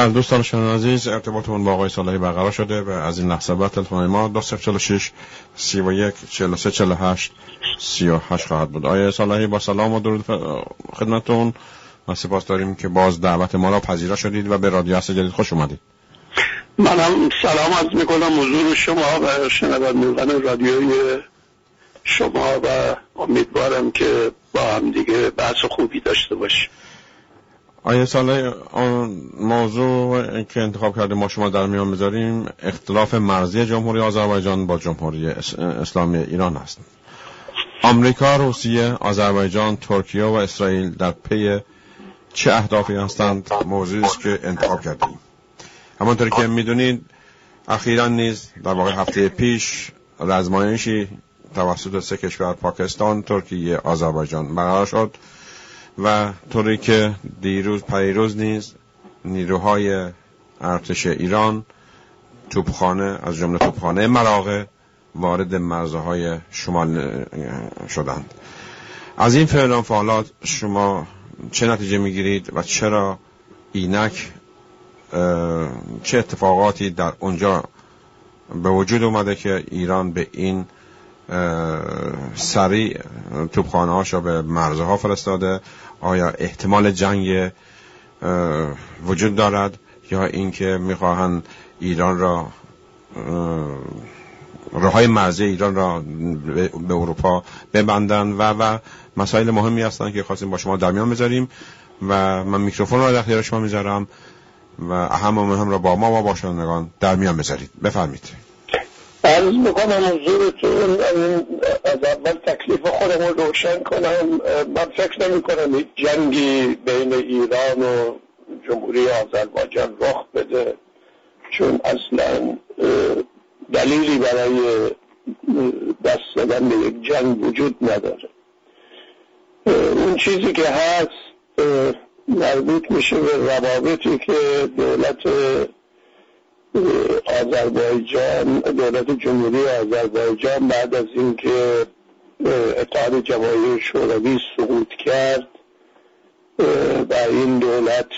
بله دوستان شنوندگان عزیز ارتباطمون با آقای صالحی برقرار شده و از این لحظه بعد تلفن ما 2046 31 43 48 38 خواهد بود. آقای صالحی با سلام و درود خدمتتون. و سپاس داریم که باز دعوت ما را پذیرا شدید و به رادیو هست جدید خوش اومدید. منم سلام از می‌کنم حضور شما و شنوندگان رادیوی شما و امیدوارم که با هم دیگه بحث خوبی داشته باشیم. آیه ساله موضوع که انتخاب کرده ما شما در میان بذاریم اختلاف مرزی جمهوری آذربایجان با جمهوری اسلامی ایران است. آمریکا، روسیه، آذربایجان، ترکیه و اسرائیل در پی چه اهدافی هستند؟ موضوعی است که انتخاب کردیم. همانطور که می‌دونید اخیرا نیز در واقع هفته پیش رزمایشی توسط سه کشور پاکستان، ترکیه، آذربایجان برقرار شد. و طوری که دیروز پریروز نیز نیروهای ارتش ایران توپخانه از جمله توپخانه مراغه وارد مرزهای شمال شدند. از این فعل فعالات شما چه نتیجه می‌گیرید و چرا اینک چه اتفاقاتی در اونجا به وجود اومده که ایران به این سریع توپخانه هاشو به مرزها فرستاده. آیا احتمال جنگ وجود دارد یا اینکه می‌خواهند ایران را راه مرزی ایران را به اروپا ببندن و و مسائل مهمی هستند که خواستیم با شما در میان بذاریم و من میکروفون را در اختیار شما می‌ذارم و اهم و مهم را با ما و با شنوندگان در میان بذارید. بفرمید عرض می‌کنم حضورتون از اول تکلیف خودم رو روشن کنم من فکر نمی کنم جنگی بین ایران و جمهوری آذربایجان رخ بده چون اصلا دلیلی برای دست دادن به یک جنگ وجود نداره. اون چیزی که هست مربوط میشه به روابطی که دولت آذربایجان دولت جمهوری آذربایجان بعد از اینکه اتحاد جماهیر شوروی سقوط کرد و این دولت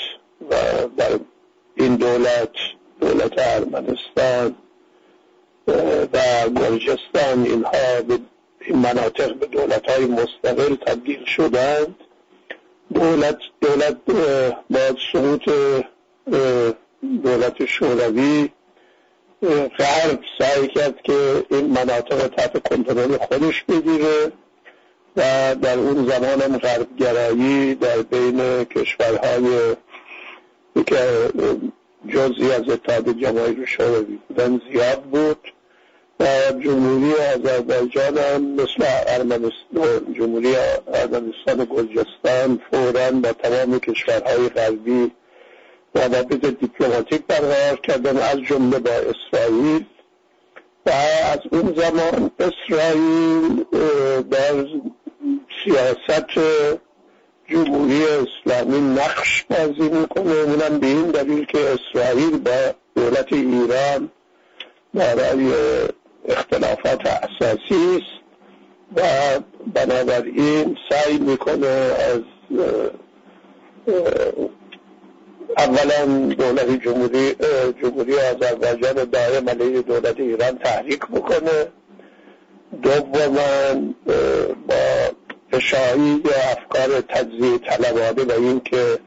و در این دولت دولت ارمنستان و گرجستان اینها به این مناطق به دولت های مستقل تبدیل شدند. دولت دولت با سقوط دولت شوروی غرب سعی کرد که این مناطق تحت کنترل خودش بگیره و در اون زمان هم غربگرایی در بین کشورهای که جزی از اتحاد جماهیر شوروی بودن زیاد بود و جمهوری آذربایجان هم مثل ارمنستان جمهوری ارمنستان گرجستان فورا با تمام کشورهای غربی روابط دیپلماتیک برقرار کردن از جمله با اسرائیل و از اون زمان اسرائیل در سیاست جمهوری اسلامی نقش بازی می‌کنه. اونم به این دلیل که اسرائیل با دولت ایران برای اختلافات اساسی است و بنابراین سعی می‌کنه از اولا دولت جمهوری جمهوری آذربایجان دائم علیه دولت ایران تحریک بکنه. دوما با اشاعی افکار تجزیه طلبانه و اینکه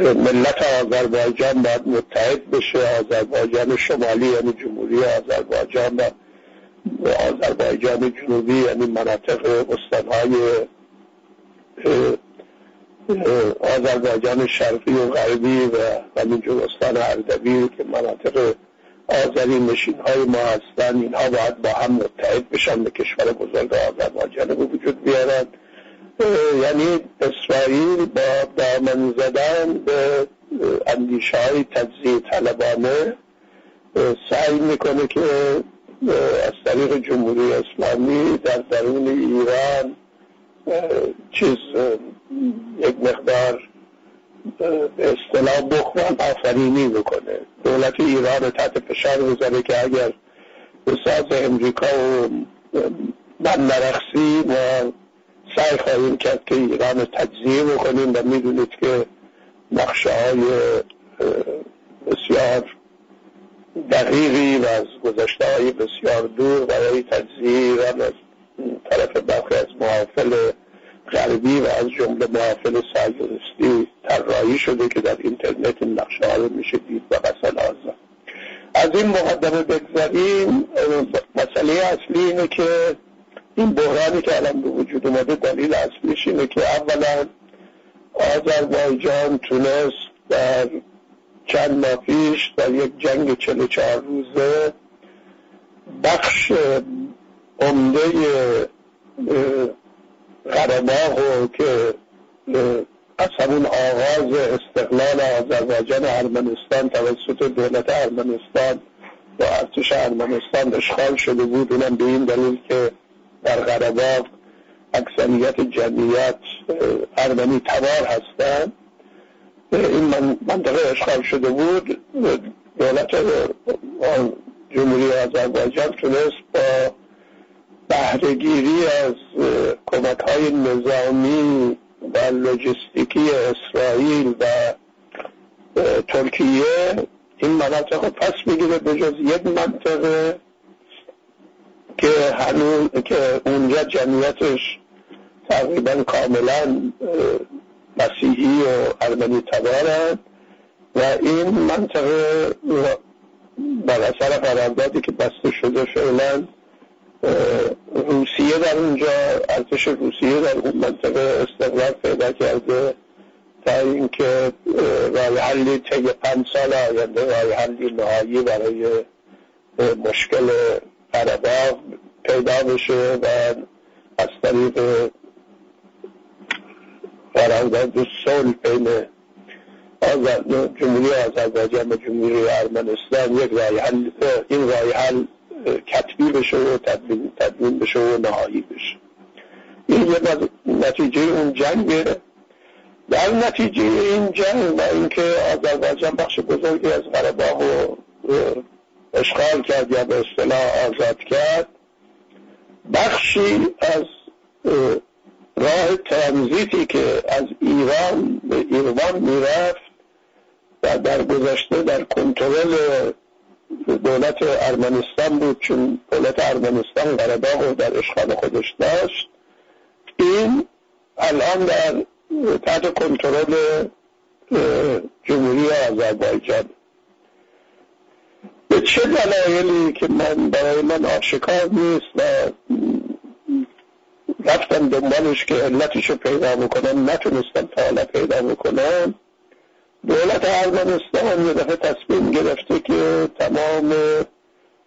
ملت آذربایجان باید متحد بشه آذربایجان شمالی یعنی جمهوری آذربایجان و آذربایجان جنوبی یعنی مناطق استانهای آذربایجان شرقی و غربی و همینجور استان اردبیل که مناطق آذری نشین های ما هستن اینها باید با هم متحد بشن به کشور بزرگ آذربایجان به وجود بیارن. یعنی اسرائیل با دامن زدن به اندیشه های تجزیه طلبانه سعی می‌کنه که از طریق جمهوری اسلامی در درون ایران چیز یک مقدار به اصطلاح بخوان آفرینی بکنه دولت ایران تحت فشار بذاره که اگر به ساز امریکا و من نرخسی ما سعی خواهیم کرد که ایران تجزیه بکنیم و می‌دونید که نقشه های بسیار دقیقی و از گذشته های بسیار دور برای تجزیه ایران از طرف برخی از معافل غربی و از جمله معافل سایدرستی طراحی شده که در اینترنت این نقشه ها میشه دید و مثلا آزاد. از این مقدمه بگذاریم مسئله اصلی اینه که این بحرانی که الان به وجود اومده دلیل اصلیش اینه که اولا آذربایجان تونست در چند ماه پیش در یک جنگ 44 روزه بخش عمده قرباغ که از همون آغاز استقلال آذربایجان ارمنستان توسط دولت ارمنستان با ارتش ارمنستان اشغال شده بود. اونم به این دلیل که در قرباغ اکثریت جمعیت ارمنی تبار هستند. این منطقه اشغال شده بود. دولت جمهوری آذربایجان تونست با بهرهگیری از کمک های نظامی و لوجستیکی اسرائیل و ترکیه این مناطق پس بگیره به جز یک منطقه که هنوز که اونجا جمعیتش تقریبا کاملا مسیحی و ارمنی تبارند و این منطقه بر اثر قراردادی که بسته شده فعلا روسیه در اونجا ارتش روسیه در اون منطقه استقرار پیدا کرده تا اینکه رای حلی طی پنج سال آینده رای حلی نهایی برای مشکل قرباغ پیدا بشه و از طریق قرارداد صلح بین جمهوری آذربایجان و جمهوری ارمنستان یک رای حل این رای حل کتبی بشه و تدوین, بشه و نهایی بشه. این یه نتیجه اون جنگه. در نتیجه این جنگ و اینکه آذربایجان بخش بزرگی از قرباغ رو اشغال کرد یا به اصطلاح آزاد کرد بخشی از راه ترانزیتی که از ایران به ایران می‌رفت و در گذشته در کنترل دولت ارمنستان بود چون دولت ارمنستان قرباغ و در اشغال خودش داشت. این الان در تحت کنترل جمهوری آذربایجان. به چه دلایلی که من برای من آشکار نیست و رفتم دنبالش که علتش رو پیدا بکنم نتونستم تا حالا پیدا بکنم دولت ارمنستان یه دفعه تصمیم گرفته که تمام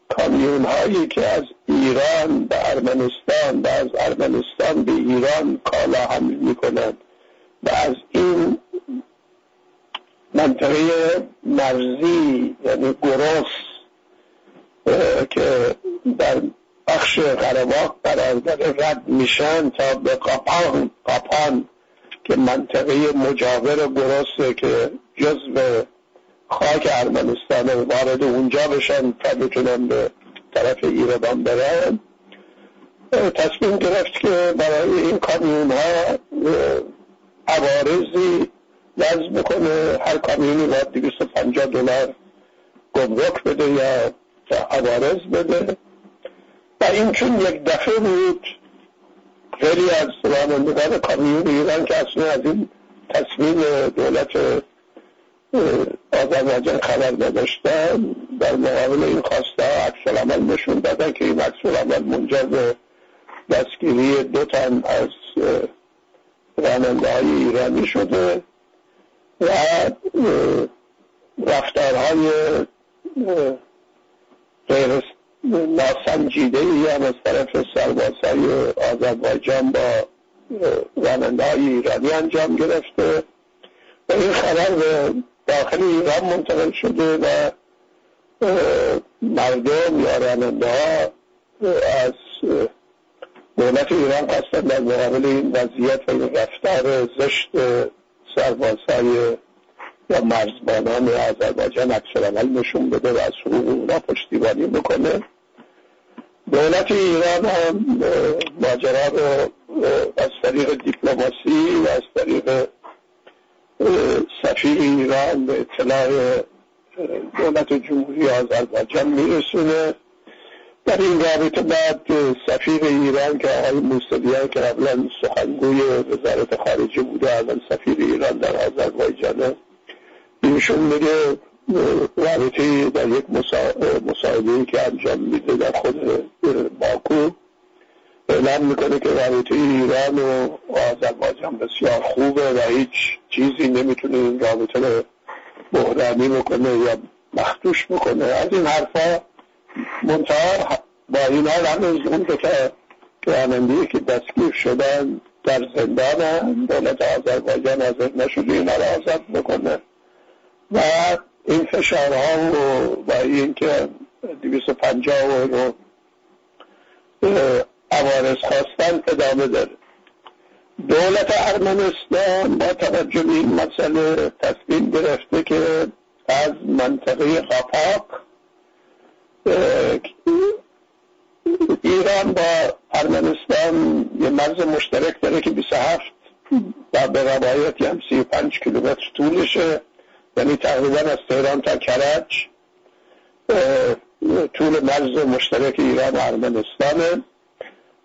کامیون هایی که از ایران به ارمنستان و از ارمنستان به ایران کالا حمل می‌کنند و از این منطقه مرزی یعنی گروس که در بخش قرباق قرار داره رد میشن تا به قاپان قاپان که منطقه مجاور گروسه که جزو خاک ارمنستان وارد اونجا بشن تا بتونن به طرف ایران برن. تصمیم گرفت که برای این کامیون ها عوارضی وضع بکنه. هر کامیونی باید 250 دلار گمرک بده یا عوارض بده. و این چون یک دفعه بود خیلی از رانندگان کامیون ایران که اصلا از این تصمیم دولت آذربایجان خبر نداشتن در مقابل این خواسته عکس عمل نشون دادن که این عکس عمل منجر دستگیری دو تن از راننده های ایرانی شده و رفتارهای غیر ناسنجیده ای هم از طرف سربازهای آذربایجان با راننده های ایرانی انجام گرفته. و این خبر به داخل ایران منتقل شده و مردم یا راننده از دولت ایران قصد در مقابل این وضعیت و این رفتار زشت سربازهای یا مرزبانان آذربایجان عکس نشون بده و از حقوق اونا پشتیبانی بکنه. دولت ایران هم ماجرا رو از طریق دیپلماسی و از طریق سفیر ایران به اطلاع دولت جمهوری آذربایجان میرسونه. در این رابطه بعد سفیر ایران که آقای موسویان که قبلا سخنگوی وزارت خارجه بوده الان سفیر ایران در آذربایجان ایشون میگه رابطه در یک مساعده که انجام میده در خود باکو. اعلام می‌کنه که رابطه ایران و آذربایجان بسیار خوبه و هیچ چیزی نمی‌تونه این رابطه رو بحرانی بکنه یا مختوش بکنه. از این حرفا منتها با این حال هنوز اون که رانندی که دستگیر شدن در زندان دولت آذربایجان حاضر نشده اینا رو آزاد بکنه. و این فشارها و با این که دویست پنجاه رو عوارض خواستن ادامه داره. دولت ارمنستان با توجه به این مسئله تصمیم گرفته که از منطقه قاپاق ایران با ارمنستان یه مرز مشترک داره که 27 و به روایتی هم 35 کیلومتر طولشه. یعنی تقریبا از تهران تا کرج طول مرز مشترک ایران و ارمنستانه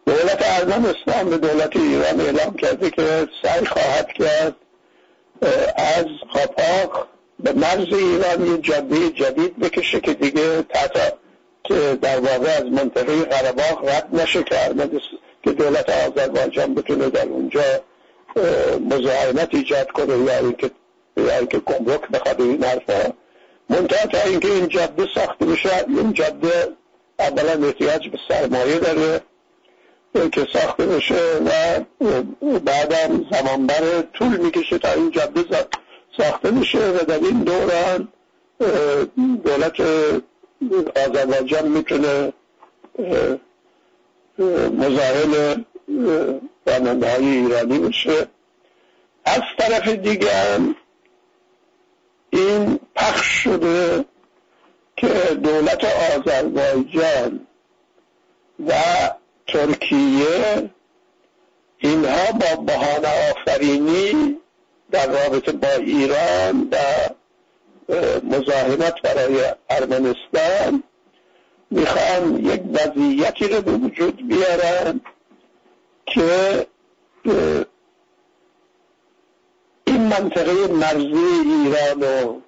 دولت ارمنستان به دولت ایران اعلام کرده که سعی خواهد کرد از خاپاق به مرز ایران یه جاده جدید بکشه که دیگه تحت که در واقع از منطقه قرباق رد نشه که که دولت آذربایجان بتونه در اونجا مزاحمت ایجاد کنه. یا اینکه یا اینکه گمرک بخواد این حرفا منتها تا اینکه این جاده ساخته بشه این جاده اولا احتیاج به سرمایه داره که ساخته بشه و بعدم زمان بره طول می‌کشه تا این جاده ساخته بشه و در این دوران دولت آذربایجان می‌تونه مزاحم راننده های ایرانی بشه. از طرف دیگه این پخش شده که دولت آذربایجان و ترکیه اینها با بهانه آفرینی در رابطه با ایران و مزاحمت برای ارمنستان می‌خوان یک وضعیتی رو به وجود بیارن که منطقه مرزی ایران و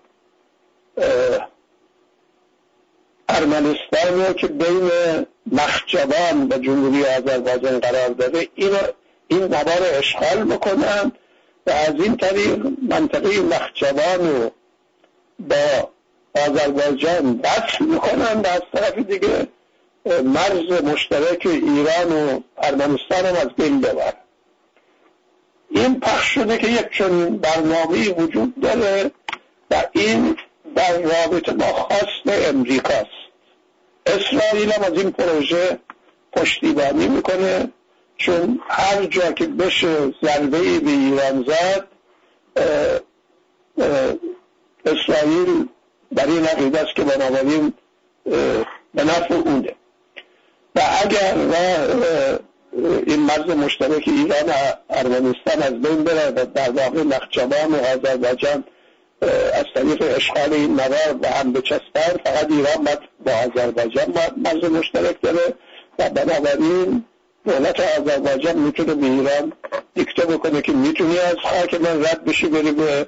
ارمنستان رو که بین مخجبان و جمهوری آذربایجان قرار داره این این نوار اشغال بکنن و از این طریق منطقه مخجبان رو با آذربایجان وصل می‌کنن و از طرف دیگه مرز مشترک ایران و ارمنستان هم از بین ببرن. این پخش شده که یک چنین برنامه وجود داره و این در رابطه با خواست امریکاست. اسرائیل هم از این پروژه پشتیبانی می‌کنه چون هر جا که بشه ضربه به ایران زد اسرائیل در این عقیده است که بنابراین به نفع اونه. و اگر این مرز مشترک ایران و ارمنستان از بین بره و در واقع نخجوان و آذربایجان از طریق اشغال این نوار به هم بچسبن فقط ایران با آذربایجان مرز مشترک داره و بنابراین دولت آذربایجان می‌تونه به ایران دیکته بکنه که می‌تونی از خاک من رد بشی بری به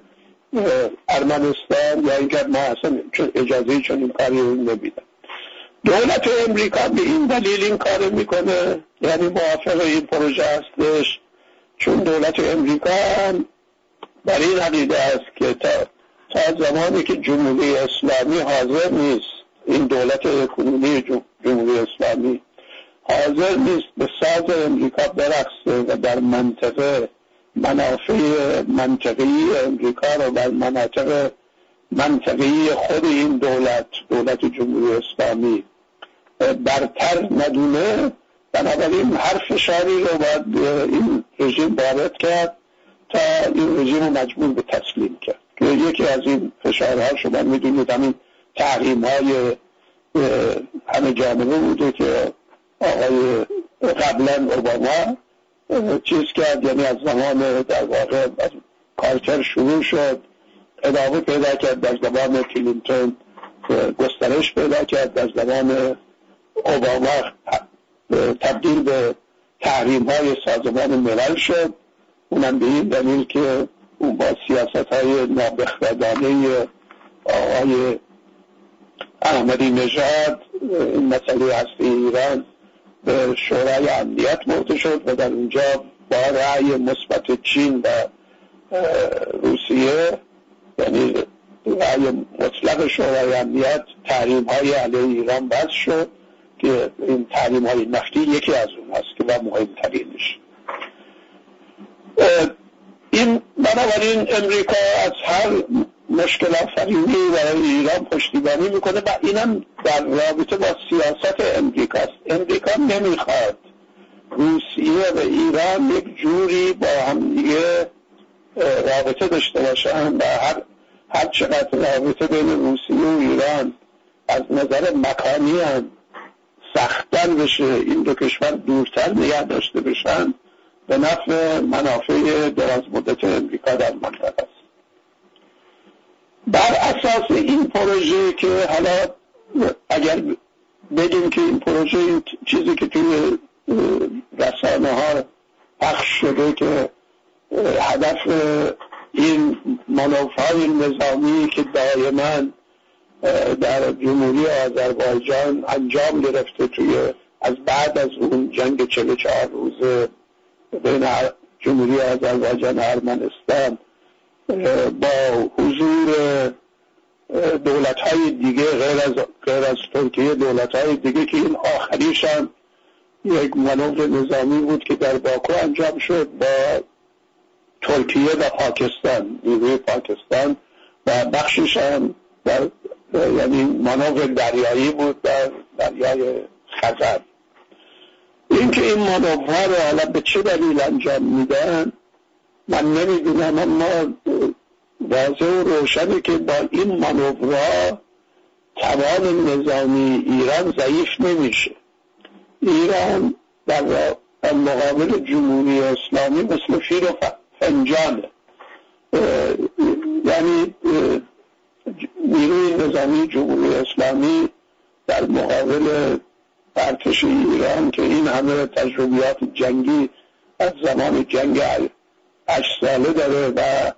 ارمنستان یا اینکه ما اصلا اجازه چون این کاری نمیدن دولت امریکا به این دلیل این کار می‌کنه. یعنی موافق این پروژه هستش. چون دولت امریکا هم بر این عقیده است که تا, تا زمانی که جمهوری اسلامی حاضر نیست این دولت کنونی جمهوری اسلامی حاضر نیست به ساز امریکا برقصه و در منطقه منافع منطقی امریکا رو در مناطق منطقی خود این دولت دولت جمهوری اسلامی برتر ندونه. بنابراین هر فشاری رو باید این رژیم وارد کرد تا این رژیم رو مجبور به تسلیم کرد. که یکی از این فشارها شما می‌دونید همین تحریم های همه جامعه بوده که آقای قبلا اوباما چیز کرد یعنی از زمان در واقع از کارتر شروع شد ادامه پیدا کرد در زمان کلینتون گسترش پیدا کرد در زمان اوباما تبدیل به تحریم های سازمان ملل شد. اونم به این دلیل که اون با سیاست های نابخردانه آقای احمدی نژاد این مسئله هستی ایران به شورای امنیت مرده شد و در اونجا با رأی مثبت چین و روسیه یعنی رأی مطلق شورای امنیت تحریم های علیه ایران بس شد. که این تحریم های نفتی یکی از اون هست که و مهمترینش این بنابراین امریکا از هر مشکل آفرینی برای ایران پشتیبانی می‌کنه و اینم در رابطه با سیاست امریکاست امریکا نمی‌خواد روسیه و ایران یک جوری با هم دیگه رابطه داشته باشن و هر هر چقدر رابطه بین روسیه و ایران از نظر مکانی هم سختتر بشه این دو کشور دورتر نگه داشته بشن. به نفع منافع دراز مدت امریکا در منطقه است. بر اساس این پروژه که حالا اگر بگیم که این پروژه این چیزی که توی رسانه ها پخش شده که هدف این های نظامی که دائما در جمهوری آذربایجان انجام گرفته توی از بعد از اون جنگ 44 روزه بین جمهوری آذربایجان و ارمنستان با حضور دولت های دیگه غیر از, غیر از ترکیه دولت های دیگه که این آخریش هم یک منور نظامی بود که در باکو انجام شد با ترکیه و پاکستان نیروی پاکستان و بخشش هم در یعنی منور دریایی بود در دریای خزر اینکه این منورها رو حالا به چه دلیل انجام میدن من نمی‌دونم اما واضح و روشنه که با این منورها توان نظامی ایران ضعیف نمیشه. ایران در مقابل جمهوری اسلامی مثل فیر و فنجانه. یعنی نیروی نظامی جمهوری اسلامی در مقابل ارتش ایران که این همه تجربیات جنگی از زمان جنگ هشت ساله داره و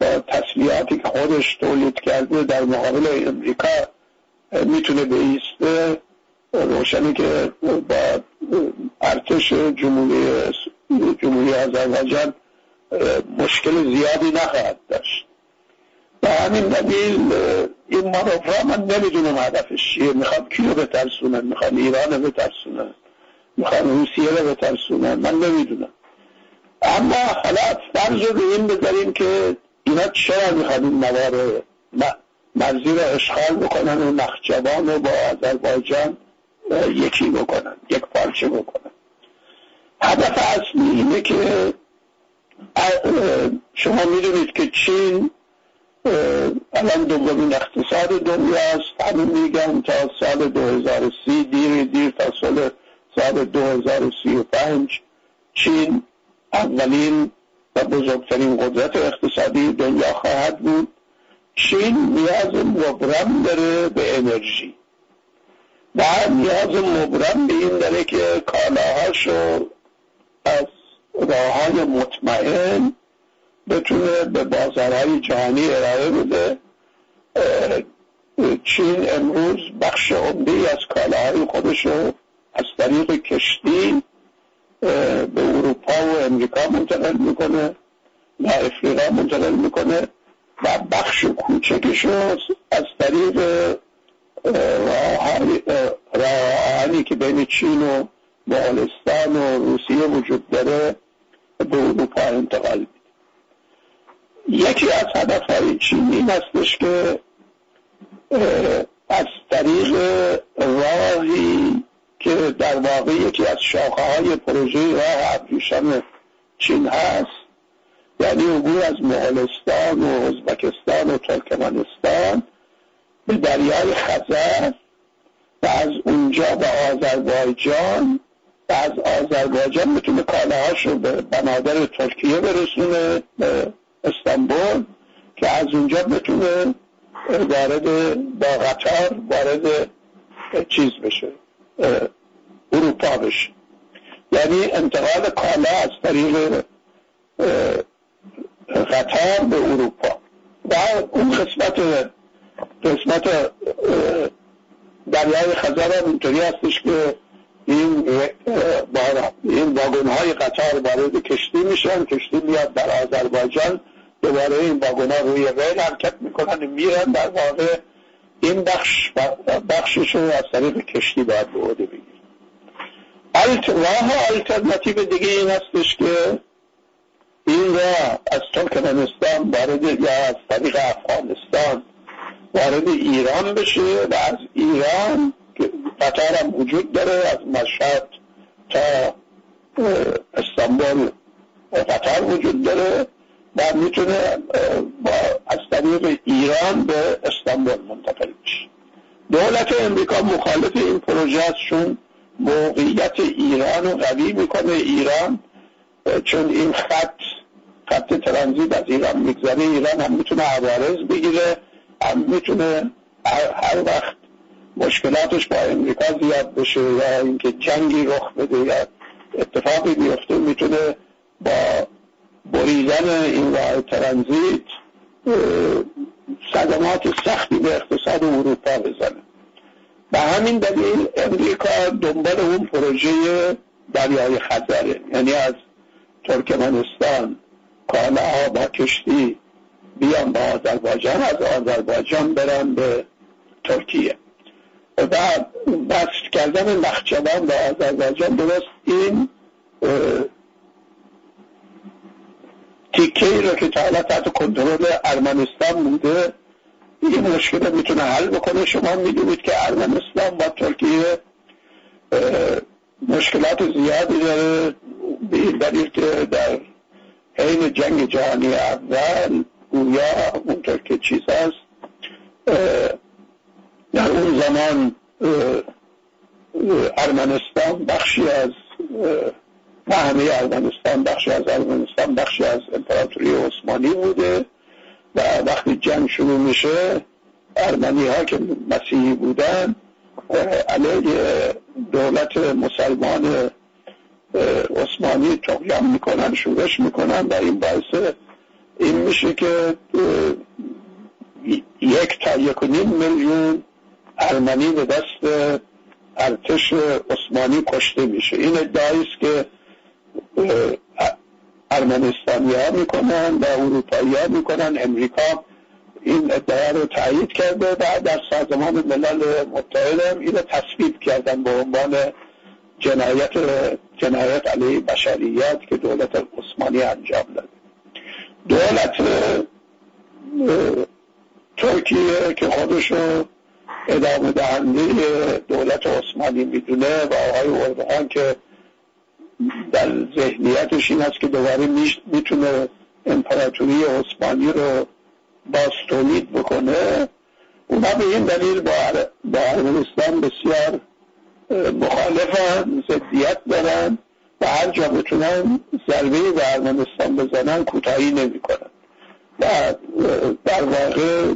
با تسلیحاتی که خودش تولید کرده در مقابل امریکا می‌تونه بیسته روشنی که با ارتش جمهوری جمهوری آذربایجان مشکل زیادی نخواهد داشت. به همین دلیل این مانورها من نمی‌دونم هدفش چیه. می‌خواد کیو بترسونن می‌خواد ایران رو بترسونن می‌خواد روسیه رو بترسونن من نمی‌دونم. اما حالا فرض رو این بذاریم که اینا چرا می‌خواد این موارد مرزی رو اشغال بکنن و نخجوان رو با آذربایجان یکی بکنن یک پارچه بکنن. هدف اصلی اینه که شما می‌دونید که چین الان دومین اقتصاد دنیاست همین میگن تا سال 2030 دیر دیر تا سال سال 2035 چین اولین و بزرگترین قدرت اقتصادی دنیا خواهد بود. چین نیاز مبرم داره به انرژی. و نیاز مبرم به این داره که کالاهاشو از راه های مطمئن بتونه به بازارهای جهانی ارائه بده. چین امروز بخش عمده از کالاهای خودش رو از طریق کشتی به اروپا و امریکا منتقل می‌کنه و افریقا منتقل می‌کنه و بخش کوچکش رو از طریق راهانی که بین چین و مغولستان و روسیه وجود داره به اروپا انتقال یکی از هدفهای چین این هستش که از طریق راهی که در واقع یکی از شاخه های پروژه راه ابریشم چین هست یعنی عبور از مغولستان و ازبکستان و ترکمنستان به دریای خزر و از اونجا به آذربایجان و از آذربایجان می‌تونه کالاهاش رو به بنادر ترکیه برسونه به استانبول که از اونجا بتونه وارد با قطار وارد چیز بشه اروپا بشه. یعنی انتقال کالا از طریق قطار به اروپا. و اون قسمت قسمت دریای خزر هم اینطوری هستش که این این واگن های قطار وارد کشتی میشن. کشتی میاد در آذربایجان. دوباره این واگن ها روی ریل حرکت می‌کنن. میرن در واقع این بخش بخشش رو از طریق کشتی باید به عهده بگیر راه آلترناتیو دیگه این هستش که این راه از ترکمنستان وارد یا از طریق افغانستان وارد ایران بشه و از ایران که قطار هم وجود داره از مشهد تا استانبول قطار وجود داره و می‌تونه با از طریق ایران به استانبول منتقل بشه. دولت امریکا مخالف این پروژه چون موقعیت ایران رو قوی می‌کنه ایران چون این خط خط ترانزیت از ایران میگذره ایران هم می‌تونه عوارض بگیره هم می‌تونه هر وقت مشکلاتش با امریکا زیاد بشه یا اینکه جنگی رخ بده یا اتفاقی بیفته می‌تونه با بریدن این راه ترانزیت صدمات سختی به اقتصاد اروپا بزنه. به همین دلیل امریکا دنبال اون پروژه دریای خزره یعنی از ترکمنستان کالاها با کشتی بیان به آذربایجان از آذربایجان برن به ترکیه. و بس کردن نخچوان به آذربایجان درست این تیکه ای رو که تا حالا تحت کنترل ارمنستان بوده این مشکل می‌تونه حل بکنه. شما می‌دونید که ارمنستان با ترکیه مشکلات زیادی داره. به این دلیل که در حین جنگ جهانی اول گویا اونطور که چیز هست اون زمان ارمنستان بخشی از نه همه ارمنستان بخشی از ارمنستان بخشی از امپراتوری عثمانی بوده و وقتی جنگ شروع میشه ارمنی ها که مسیحی بودن علیه دولت مسلمان عثمانی تقیام می‌کنن شورش می‌کنن و این باعث این میشه که یک تا یک و نیم میلیون ارمنی به دست ارتش عثمانی کشته میشه. این ادعایی است که ارمنستانی ها می‌کنن و اروپایی ها می‌کنن. امریکا این ادعا رو تایید کرده و در سازمان ملل متحد هم اینو تصویب کردن به عنوان جنایت جنایت علیه بشریت که دولت عثمانی انجام داده. دولت ترکیه که خودشو ادامه دهنده دولت عثمانی می‌دونه و آقای اردوغان که در ذهنیتش این است که دوباره می‌تونه امپراتوری عثمانی رو باز تولید بکنه. اونا به این دلیل با ارمنستان بسیار مخالفن ضدیت دارن و هر جا بتونن ضربه به ارمنستان بزنن کوتاهی نمی‌کنن. و در واقع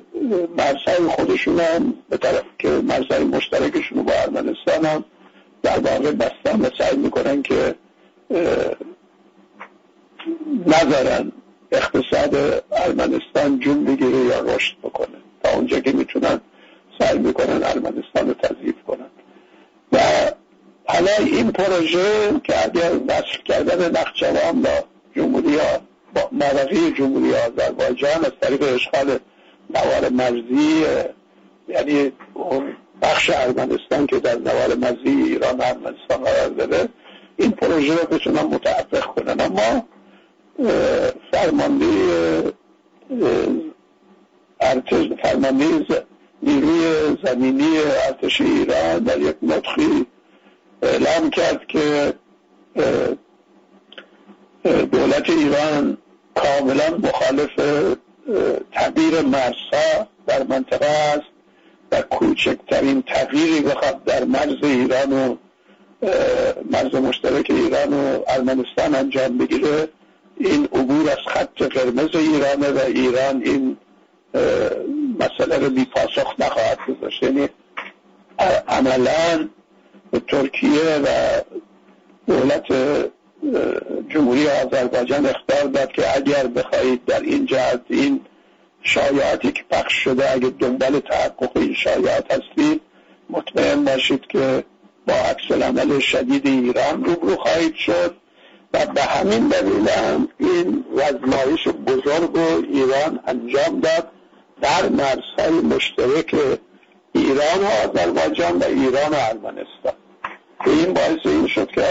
مرزهای خودشون هم به طرف که مرزهای مشترکشون با ارمنستان هم در واقع بستن و سعی می‌کنن که نذارن اقتصاد ارمنستان جون بگیره یا رشد بکنه. تا اونجا که می‌تونن سعی می‌کنن ارمنستان رو تضعیف کنن. و حالا این پروژه که اگر وصل کردن نخچوان با جمهوری با جمهوری آذربایجان از طریق اشغال نوار مرزی یعنی اون بخش ارمنستان که در نوار مرزی ایران ارمنستان قرار داره این پروژه رو بتونن متعفق کنن. اما فرمانده ارتش فرمانده نیروی زمینی ارتش ایران در یک نطخی اعلام کرد که دولت ایران کاملا مخالف تغییر مرزها در منطقه است و کوچکترین تغییری بخواد در مرز ایران و مرز مشترک ایران و ارمنستان انجام بگیره. این عبور از خط قرمز ایرانه و ایران این مسئله رو بی پاسخ نخواهد گذاشت. یعنی عملا ترکیه و دولت جمهوری آذربایجان اختار داد که اگر بخواهید در این جهت این شایعاتی که پخش شده اگر دنبال تحقق این شایعات هستید مطمئن باشید که با عکس عمل شدید ایران روبرو خواهید شد و به همین دلیل هم این وزمایش بزرگ و ایران انجام داد. در مرزهای مشترک ایران و آذربایجان و ایران و ارمنستان. که این باعث این شد که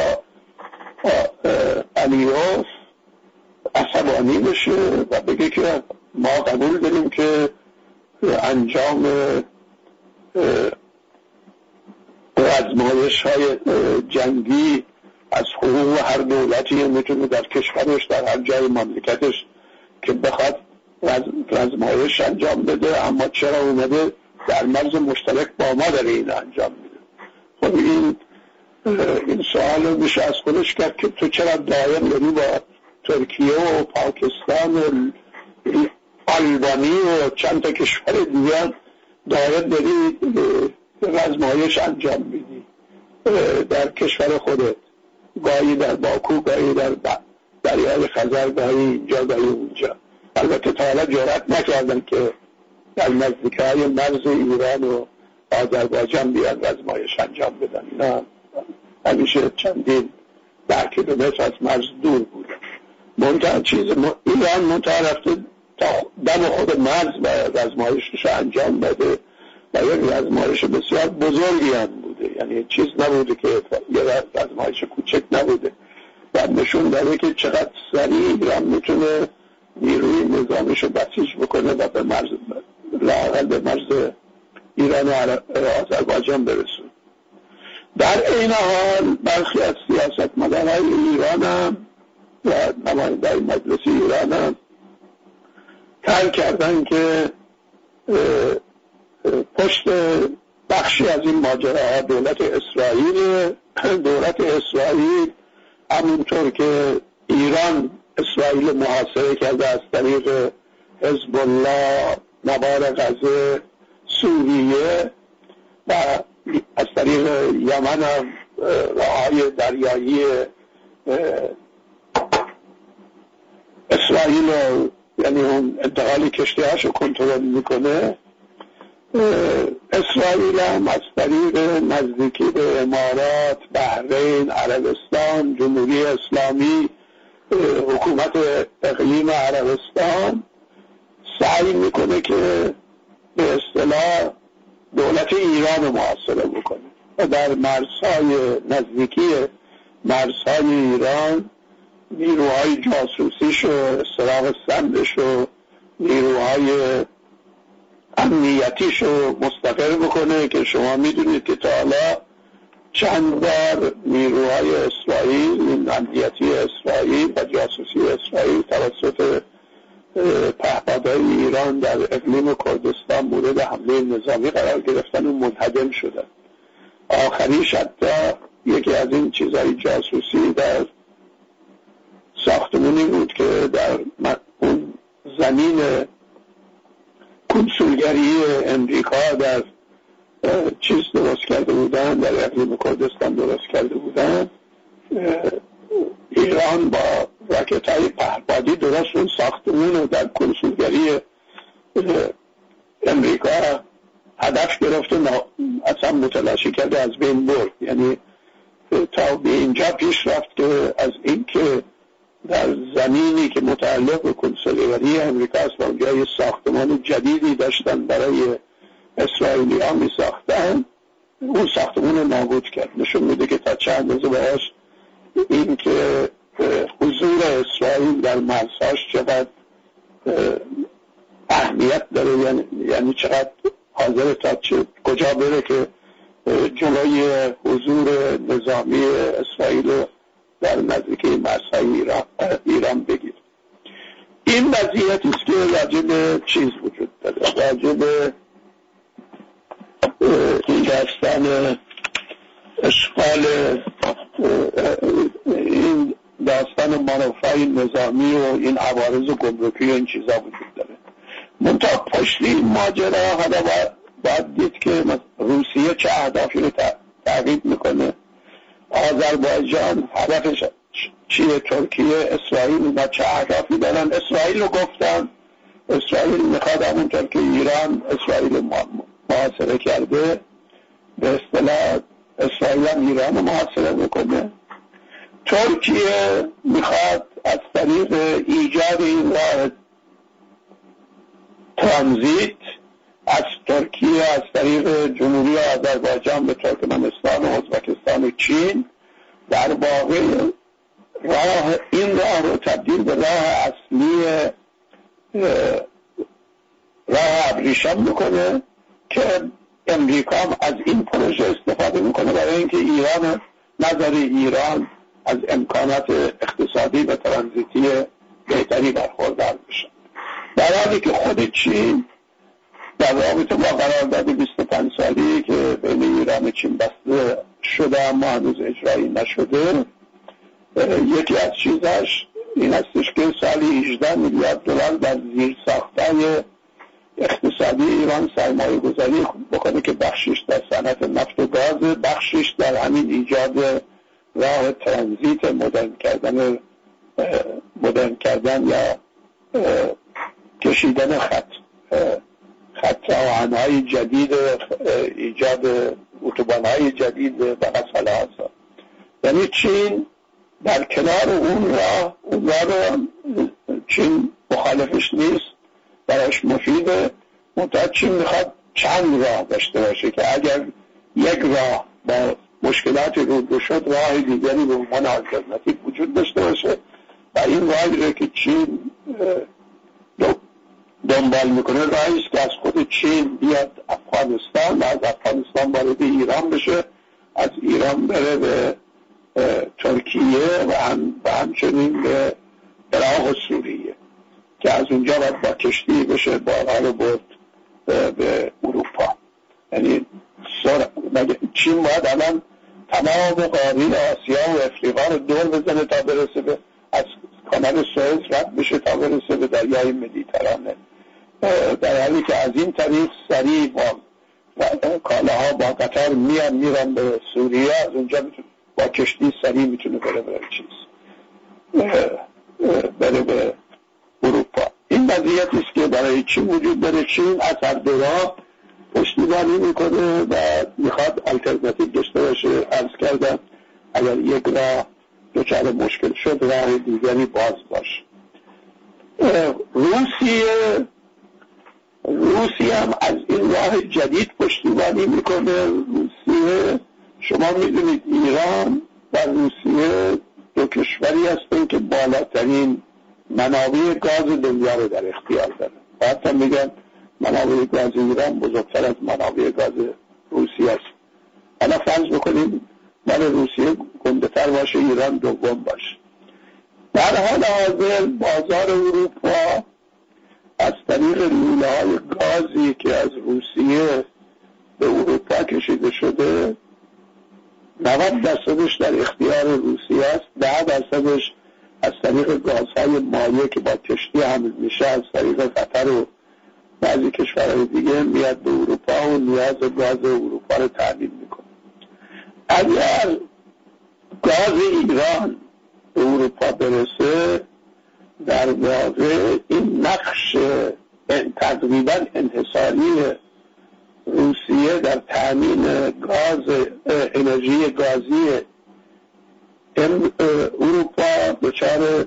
علیوف عصبانی بشه و بگه که ما قبول داریم که انجام ازمایش های جنگی از حقوق هر دولتی می‌تونه در کشورش در هر جای مملکتش که بخواد رزمایش انجام بده. اما چرا اومده در مرز مشترک با ما داره این انجام میده؟ خب این این سوال رو میشه از خودش کرد که تو چرا دائم داری با ترکیه و پاکستان و آلبانی و چند تا کشور دیگر دائم داری رزمایش انجام میدی؟ در کشور خودت. گاهی در باکو گاهی در دریای خزر گاهی اینجا گاهی اونجا. البته تا حالا جرأت نکردن که در نزدیک های مرز ایران و آذربایجان بیاد رزمایش انجام بدن. اینا همیشه چندین ده کیلومتر از مرز دور بوده منتها چیز ایران منتها رفته تا دم خود مرز و رزمایشش انجام بده و یک رزمایش بسیار بزرگی هم بوده. یعنی چیز نبوده که یه رزمایش کوچک نبوده. و نشون داره که چقدر سریع ایران می‌تونه نیروی نظامش رو بسیج بکنه و به مرز لاغل به مرز ایران و آذربایجان برسون در این حال برخی از سیاست مدارهای ایران هم و نماینده مجلس ایران هم تر کردن که پشت بخشی از این ماجراها دولت اسرائیل دولت اسرائیل همونطور که ایران اسرائیل محاصره کرده از طریق حزب الله نوار غزه سوریه و طریق یمن هم راهای دریایی اسرائیل یعنی اون انتقال کشتی رو کنترل می‌کنه. اسرائیل هم از طریق نزدیکی به امارات بحرین عربستان جمهوری اسلامی حکومت اقلیم عربستان سعی می‌کنه که به اصطلاح دولت ایران رو محاصره بکنه و در مرزهای نزدیکی مرزهای ایران نیروهای جاسوسیش و استراغ سندش و نیروهای امنیتیش رو مستقر بکنه که شما می‌دونید که تا حالا چند بار نیروهای اسرائیل امنیتی اسرائیل و جاسوسی اسرائیل توسط پهپادهای ایران در اقلیم کردستان مورد حمله نظامی قرار گرفتن و منهدم شدن. آخریش حتی یکی از این چیزهای جاسوسی در ساختمونی بود که در اون زمین کنسولگری امریکا در چیز درست کرده بودن در اقلیم کردستان درست کرده بودن. ایران با راکت های پهپادی درست اون ساختمون رو در کنسولگری امریکا هدف گرفت و اصلا متلاشی کرده از بین برد. یعنی تا به اینجا پیش رفت که از اینکه در زمینی که متعلق به کنسولگری امریکا است و اونجا یه ساختمان جدیدی داشتن برای اسرائیلی ها می ساختن اون ساختمون رو نابود کرد. نشون میده که تا چند روز باش این که حضور اسرائیل در مرزهاش چقدر اهمیت داره؟ یعنی, یعنی چقدر حاضر تا کجا بره که جلوی حضور نظامی اسرائیل در نزدیکی مرزهای ایران, ایران بگیر. این وضعیت است که راجب چیز وجود داره. راجب این داستان اشغال این داستان مانوفای نظامی و این عوارض و گمرکی و این چیزا وجود داره. منتها پشت این ماجرا حالا باید دید که روسیه چه اهدافی رو تعقیب می‌کنه. آذربایجان هدفش چیه ترکیه اسرائیل اینا چه اهدافی دارن؟ اسرائیل رو گفتم اسرائیل می‌خواد همونطور که ایران اسرائیل محاصره کرده. به اصطلاح اسرائیل هم ایران رو محاصره می‌کنه ترکیه می‌خواد از طریق ایجاد این راه ترانزیت از ترکیه از طریق جمهوری آذربایجان به ترکمنستان و ازبکستان و چین در واقع راه این راه رو تبدیل به راه اصلی راه ابریشم می‌کنه که امریکا از این پروژه استفاده می‌کنه برای اینکه ایران نظر ایران از امکانات اقتصادی و ترانزیتی بهتری برخوردار بشه در حالی که خود چین در رابطه با قرارداد 25 سالی که بین ایران و چین بسته شده اما هنوز اجرایی نشده یکی از چیزاش این هستش که سالی 18 میلیارد دلار در زیر ساختای اقتصادی ایران سرمایه گذاری بکنه که بخشش در صنعت نفت و گاز بخشش در همین ایجاد راه ترانزیت مدرن کردن مدرن کردن یا کشیدن خط خط های جدید ایجاد اتوبان های جدید و مسئله یعنی چین در کنار اون راه اون راه رو چین مخالفش نیست براش مفیده منتها چین می‌خواد چند راه داشته باشه که اگر یک راه با مشکلات رو شد راه دیگری به عنوان آلترناتیو وجود داشته باشه و این راهی رو که چین دنبال می‌کنه راهی که از خود چین بیاد افغانستان و از افغانستان وارد ایران بشه. از ایران بره به ترکیه و همچنین به عراق و سوریه که از اونجا باید با کشتی بشه بارها رو برد به اروپا. یعنی چین باید الان تمام قاره آسیا و افریقا رو دور بزنه تا برسه به از کانال سوئز رد بشه تا برسه به دریای مدیترانه در حالی که از این طریق سریع با کالاها با قطر میان میرن به سوریه از اونجا با کشتی سریع می‌تونه بره به چیز. بره به اروپا. این وضعیتی است که برای چین وجود داره؟ چین از هر دو پشتیبانی می‌کنه و می‌خواد الترناتیو داشته باشه. ارز کردم اگر یک راه دچار مشکل شد راه دیگری باز باشه. روسیه روسیه هم از این راه جدید پشتیبانی می‌کنه. روسیه شما می‌دونید ایران و روسیه دو کشوری هستن که بالاترین منابع گاز دنیا رو در اختیار دارن. و حتی میگن منابع گاز ایران بزرگتر از منابع گاز روسیه است. حالا فرض بکنیم مال روسیه گندهتر باشه ایران دوم باشه. در حال حاضر بازار اروپا از طریق لوله های گازی که از روسیه به اروپا کشیده شده 90 درصدش در اختیار روسیه است. ده درصدش از طریق گازهای مایع که با کشتی حمل میشه از طریق قطر و بعضی کشورهای دیگه میاد به اروپا و نیاز گاز اروپا رو تعمین می‌کنه. اگر گاز ایران به اروپا برسه در واقع این نقش تقریبا انحصاری روسیه در تأمین گاز انرژی گازی اروپا دچار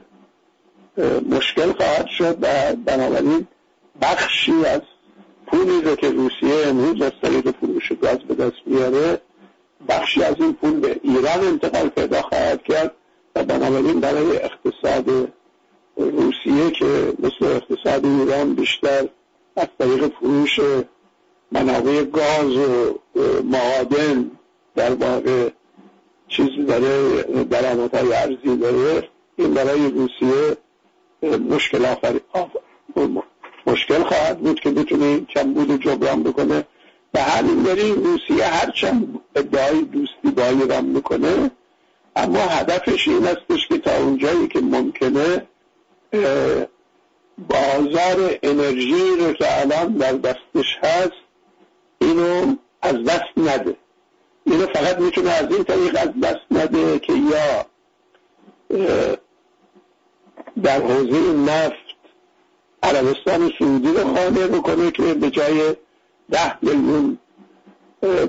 مشکل خواهد شد و بنابراین بخشی از پولی رو که روسیه امروز از طریق فروش گاز به دست میاره بخشی از این پول به ایران انتقال پیدا خواهد کرد و بنابراین برای اقتصاد روسیه که مثل اقتصاد ایران بیشتر از طریق فروش منابع گاز و معادن در واقع چیزی داره درآمدهای ارزی داره این برای روسیه مشکل آفر مشکل خواهد بود که بتونه کمبود جبران بکنه. به همین دلیل روسیه هرچند ادعای دوستی با ایران می‌کنه اما هدفش این استش که تا اونجایی که ممکنه بازار انرژی رو که الان در دستش هست اینو از دست نده. اینو فقط می‌تونه از این طریق از دست نده که یا در حوزه نفت عربستان سعودی رو خانه بکنه که به جای ده میلیون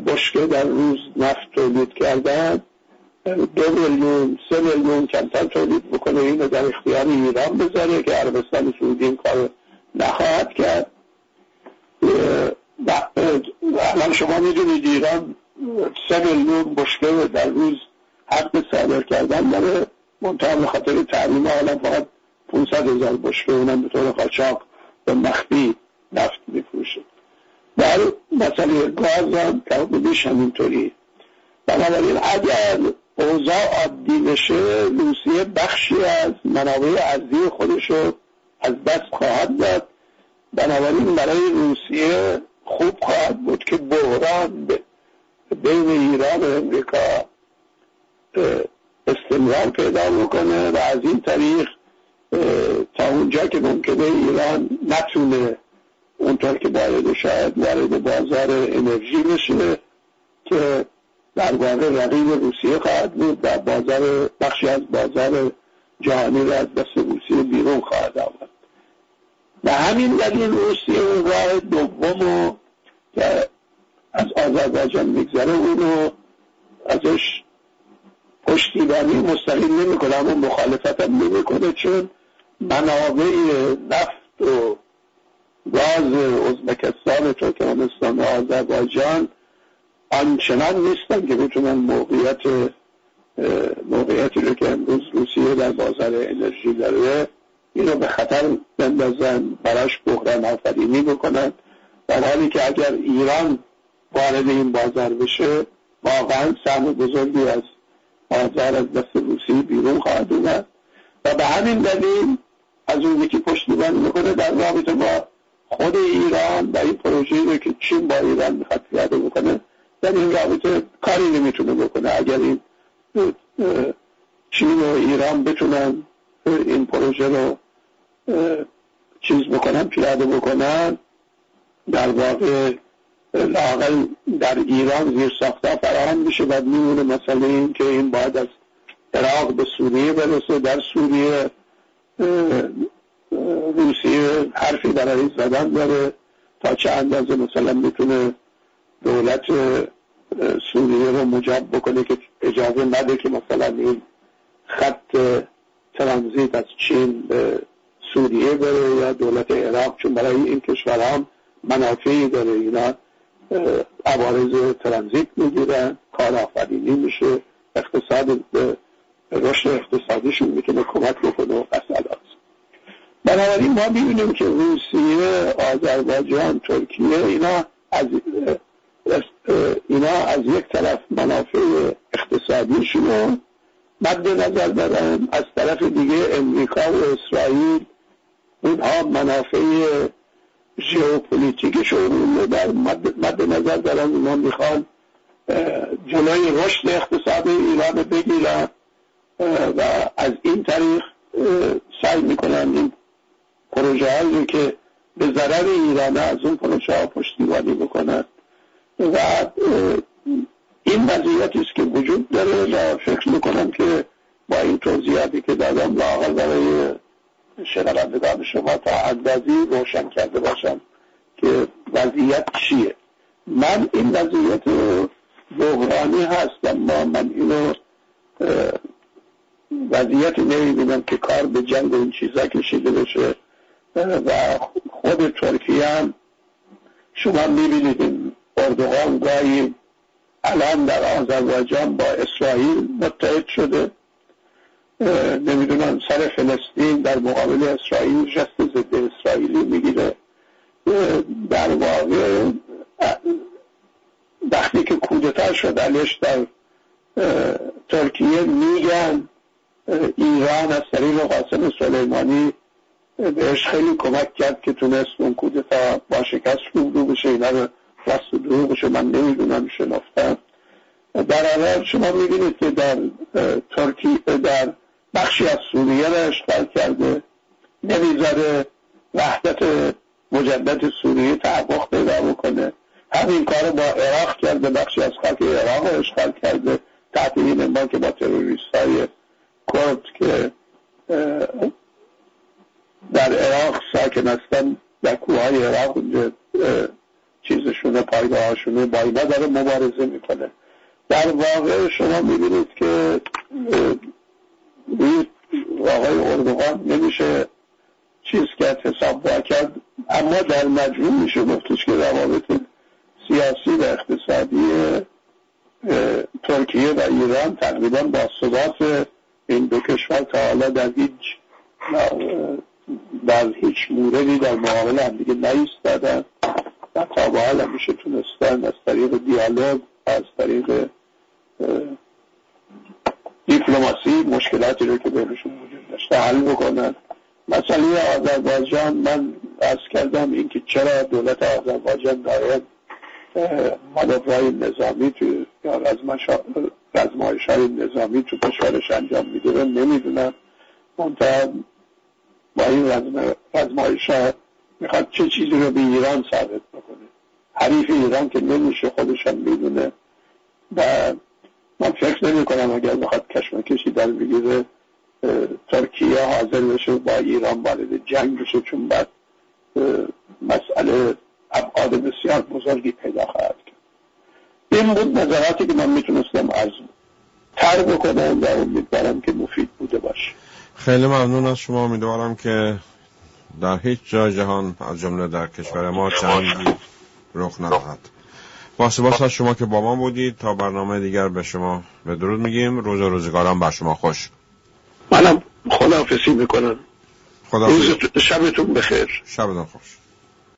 بشکه در روز نفت تولید کردن دو میلیون سه میلیون کمتر تولید بکنه. اینو در اختیار ایران بذاره که عربستان سعودی این کار نخواهد کرد. الان شما می‌دونید ایران سه میلیون بشکه در روز حق صادر کردن داره. منتها به خاطر تحریم عالم فقط 500 هزار بشکه اونم به طور قاچاق به مخفی نفت میفروشه. در مسئله گاز هم تقریبش همینطوری. بنابراین اگر اوضاع عادی بشه روسیه بخشی از منابع ارزی خودش رو از دست خواهد داد. بنابراین برای روسیه خوب خواهد بود که بحران بین ایران و امریکا استمرار پیدا بکنه و از این طریق تا اونجا که ممکنه ایران نتونه اونطور که باید شاید وارد بازار انرژی بشه که در واقع رقیب روسیه خواهد بود و بازار بخشی از بازار جهانی را از دست روسیه بیرون خواهد آورد. و همین دلیل روسیه اون راه دوم که از آذربایجان میگذره اونو ازش پشتیبانی مستقیم نمی‌کنه اما مخالفت هم نمی‌کنه چون منابع نفت و گاز ازبکستان ترکمنستان و آذربایجان آنچنان نیستن که بتونن موقعیت موقعیتی رو که امروز روسیه در بازار انرژی داره اینو به خطر بندازن براش بحران آفرینی بکنن. در حالی که اگر ایران وارد این بازار بشه واقعا سهم بزرگی از بازار از دست روسیه بیرون خواهد اومد. و به همین دلیل از اون یکی پشتیبانی می‌کنه در رابطه با خود ایران و این پروژه رو که چین با ایران می‌خواد پیاده بکنه در این رابطه کاری نمی‌تونه بکنه. اگر این چین و ایران بتونن این پروژه رو چیز بکنن پیاده بکنن در واقع لاقل در ایران زیر ساخته فراهم میشه و میمونه مثلا این که این باید از عراق به سوریه برسه. در سوریه روسیه حرفی برای زدن داره تا چه اندازه مثلا می‌تونه دولت سوریه رو مجاب بکنه که اجازه نده که مثلا این خط ترانزیت از چین به سوریه بره یا دولت عراق؟ چون برای این کشور هم منافعی داره. اینا عوارض ترانزیت می‌گیرن کار آفرینی میشه اقتصاد رشد اقتصادیشون می‌تونه کمک بکنه و مسئلات بنابراین ما می‌بینیم که روسیه آذربایجان ترکیه اینا از اینا از یک طرف منافع اقتصادیشون رو مد نظر دارن از طرف دیگه امریکا و اسرائیل اونها منافع ژئوپلیتیکشون رو در مد نظر دارن. اونها می‌خوان جلوی رشد اقتصاد ایران بگیرن و از این طریق سعی می‌کنن این پروژه هایی که به ضرر ایران از اون پروژه ها پشتیبانی بکنن. و این وضعیتی است که وجود داره و فکر می‌کنم که با این توضیحاتی که دادم لاغل برای شنوندگان شما تا اندازی روشن کرده باشم که وضعیت چیه. من این وضعیت بحرانی هست اما من اینو وضعیت نمی‌بینم که کار به جنگ این چیزا کشیده بشه و خود ترکیه هم شما می‌بینید اردوغان گاهی الان در آذربایجان با اسرائیل متحد شده. نمی‌دونم سر فلسطین در مقابل اسرائیل جست ضد اسرائیلی می‌گیره. در واقع وقتی که کودتا شد علیش در ترکیه میگن ایران از طریق قاسم سلیمانی بهش خیلی کمک کرد که تونست اون کودتا با شکست رو بشه. اینا رو و دروغشو من نمی‌دونم شنافتم در حال شما می‌بینید که در ترکی در بخشی از سوریه را اشغال کرده. نمی‌ذاره وحدت مجدد سوریه تحقق پیدا بکنه. همین کار با عراق کرده. بخشی از خاک عراق رو اشغال کرده. تحت این ما که با تروریست های کرد که در عراق ساکن هستن در کوهای عراق اونجا چیزشونه پایگاهاشونه با اینا داره مبارزه می‌کنه. در واقع شما می‌بینید که آقای اردوغان نمیشه چیز کرد حساب با کرد اما در مجموع میشه گفتش که روابط سیاسی و اقتصادی ترکیه و ایران تقریبا با ثبات این دو کشور تا حالا در هیچ در هیچ موردی در مقابل هم دیگه دادن و تا به حال همیشه تونستن از طریق دیالوگ از طریق دیپلماسی مشکلاتی رو که بینشون وجود داشته حل بکنن. مسئله آذربایجان من از کردم اینکه چرا دولت آذربایجان دایم مانورهای نظامی تو یا رزمایش های نظامی تو کشورش انجام میده نمی‌دونم. منتها با این رزمایش ها می‌خواد چه چیزی رو به ایران ثابت بکنه. حریف ایران که نمیشه خودشان می‌دونه. و من فکر نمی کنم اگر بخواد کشمکشی در بگیره ترکیه حاضر بشه با ایران وارد جنگ بشه چون بعد مسئله ابعاد بسیار بزرگی پیدا خواهد این بود نظراتی که من می‌تونستم از تر بکنم و امیدوارم که مفید بوده باشه. خیلی ممنون از شما. امیدوارم که در هیچ جای جهان از جمله در کشور ما جنگی رخ ندهد. با سپاس از شما که با ما بودید تا برنامه دیگر به شما به درود میگیم. روز و روزگارم بر شما خوش. منم خداحافظی می‌کنم. خدا شبتون بخیر. شبتون خوش.